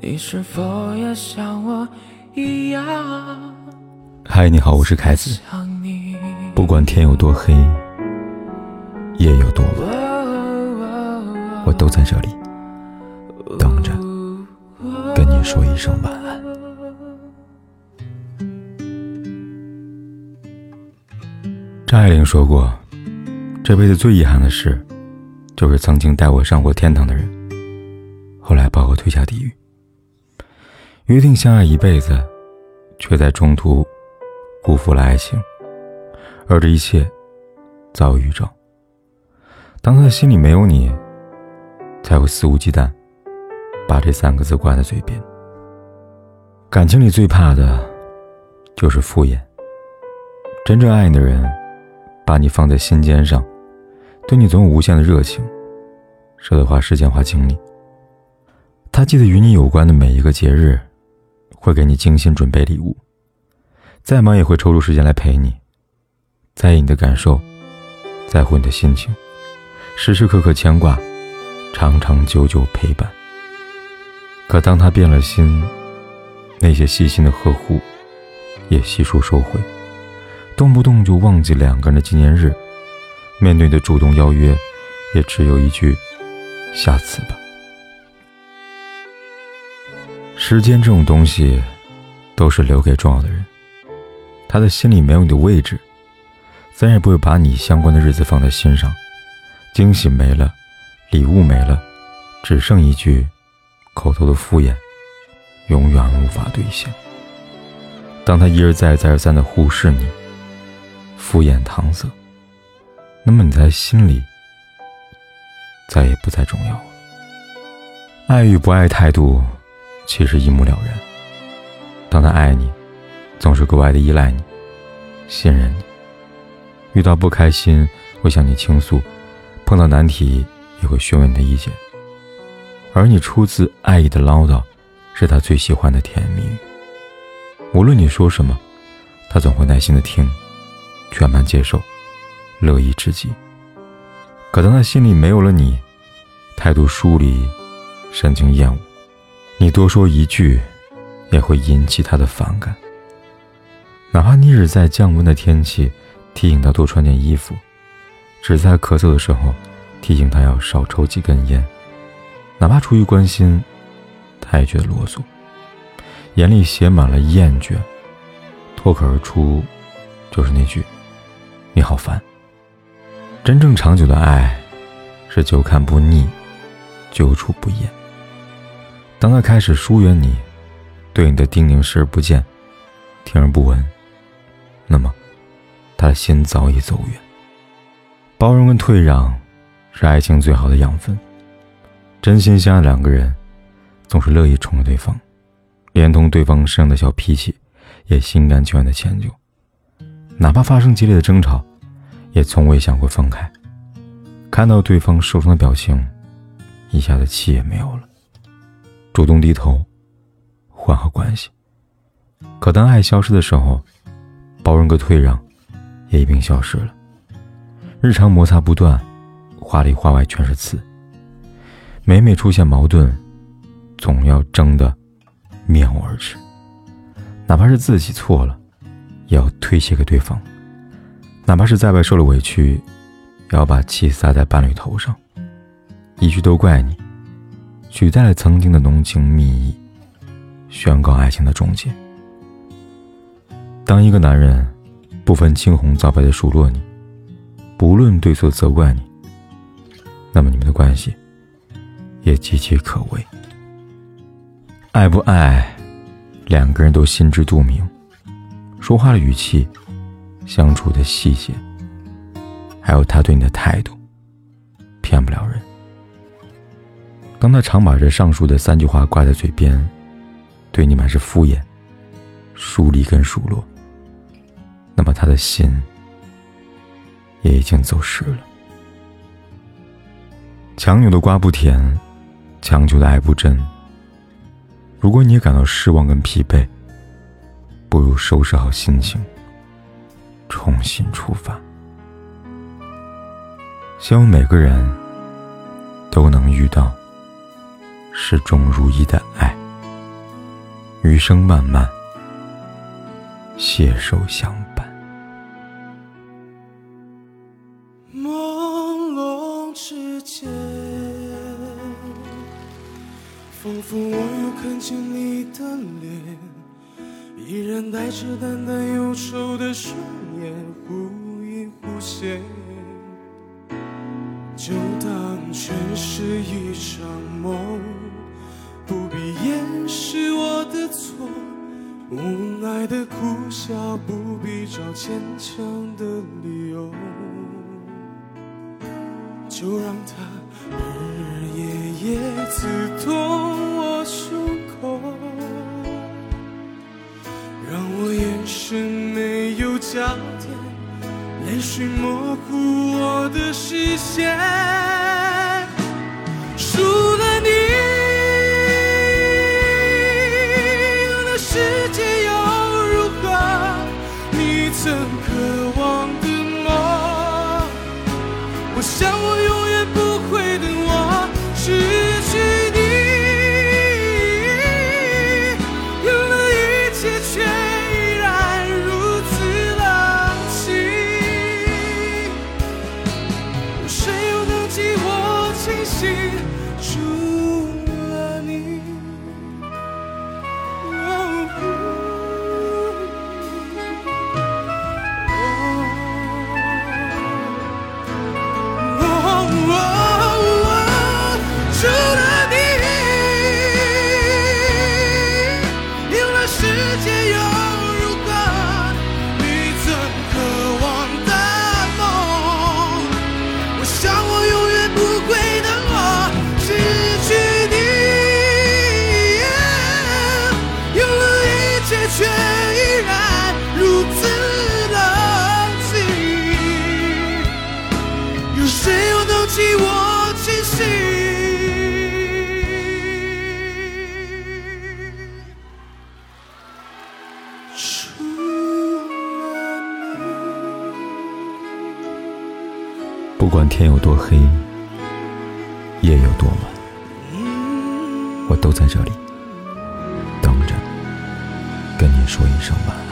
你是否也像我一样？嗨，你好，我是凯子。不管天有多黑，夜有多晚，我都在这里等着跟你说一声晚安。张爱玲说过，这辈子最遗憾的事，就是曾经带我上过天堂的人，后来把我推下地狱。约定相爱一辈子，却在中途辜负了爱情，而这一切早有预兆。当他的心里没有你，才会肆无忌惮把这三个字挂在嘴边。感情里最怕的就是敷衍。真正爱你的人，把你放在心尖上，对你总有无限的热情，舍得花时间花精力。他记得与你有关的每一个节日。会给你精心准备礼物，再忙也会抽出时间来陪你，在意你的感受，在乎你的心情，时时刻刻牵挂，长长久久陪伴。可当他变了心，那些细心的呵护也悉数收回，动不动就忘记两个人的纪念日，面对的主动邀约，也只有一句“下次吧”。时间这种东西，都是留给重要的人。他的心里没有你的位置，自然也不会把你相关的日子放在心上。惊喜没了，礼物没了，只剩一句口头的敷衍，永远无法兑现。当他一而再、再而三的忽视你，敷衍搪塞，那么你在心里再也不再重要了。爱与不爱态度。其实一目了然。当他爱你，总是格外的依赖你、信任你；遇到不开心会向你倾诉，碰到难题也会询问你的意见。而你出自爱意的唠叨，是他最喜欢的甜言蜜语。无论你说什么，他总会耐心的听，全盘接受，乐意至极。可当他心里没有了你，态度疏离，神情厌恶。你多说一句，也会引起他的反感。哪怕你只在降温的天气提醒他多穿件衣服，只在咳嗽的时候提醒他要少抽几根烟，哪怕出于关心，他也觉得啰嗦，眼里写满了厌倦，脱口而出就是那句“你好烦”。真正长久的爱，是久看不腻，久处不厌。当他开始疏远你，对你的叮咛视而不见，听而不闻，那么他的心早已走远。包容跟退让，是爱情最好的养分。真心相爱两个人，总是乐意宠着对方，连同对方身上的小脾气，也心甘情愿的迁就。哪怕发生激烈的争吵，也从未想过分开。看到对方受伤的表情，一下子气也没有了。主动低头，缓和关系。可当爱消失的时候，包容和退让也一并消失了。日常摩擦不断，话里话外全是刺。每每出现矛盾，总要争得面红耳赤。哪怕是自己错了，也要推卸给对方；哪怕是在外受了委屈，也要把气撒在伴侣头上，一句都怪你。取代了曾经的浓情蜜意，宣告爱情的终结。当一个男人不分青红皂白的数落你，不论对错责怪你，那么你们的关系也岌岌可危。爱不爱，两个人都心知肚明。说话的语气，相处的细节，还有他对你的态度，骗不了人。当他常把这上述的三句话挂在嘴边，对你满是敷衍、疏离跟数落，那么他的心也已经走失了。强扭的瓜不甜，强求的爱不真。如果你也感到失望跟疲惫，不如收拾好心情，重新出发。希望每个人都能遇到。始终如一的爱。余生漫漫，携手相伴。朦胧之间，仿佛我又看见你的脸，依然带着淡淡忧愁的双眼，忽隐忽现。就当全是一场梦，不必掩饰我的错，无奈的苦笑，不必找坚强的理由，就让它日日夜夜刺痛我胸口，让我眼神没有焦点。泪水模糊我的视线，输了你，那世界又如何？你曾渴望的梦，我想我永不管天有多黑，夜有多晚，我都在这里等着，跟你说一声晚安。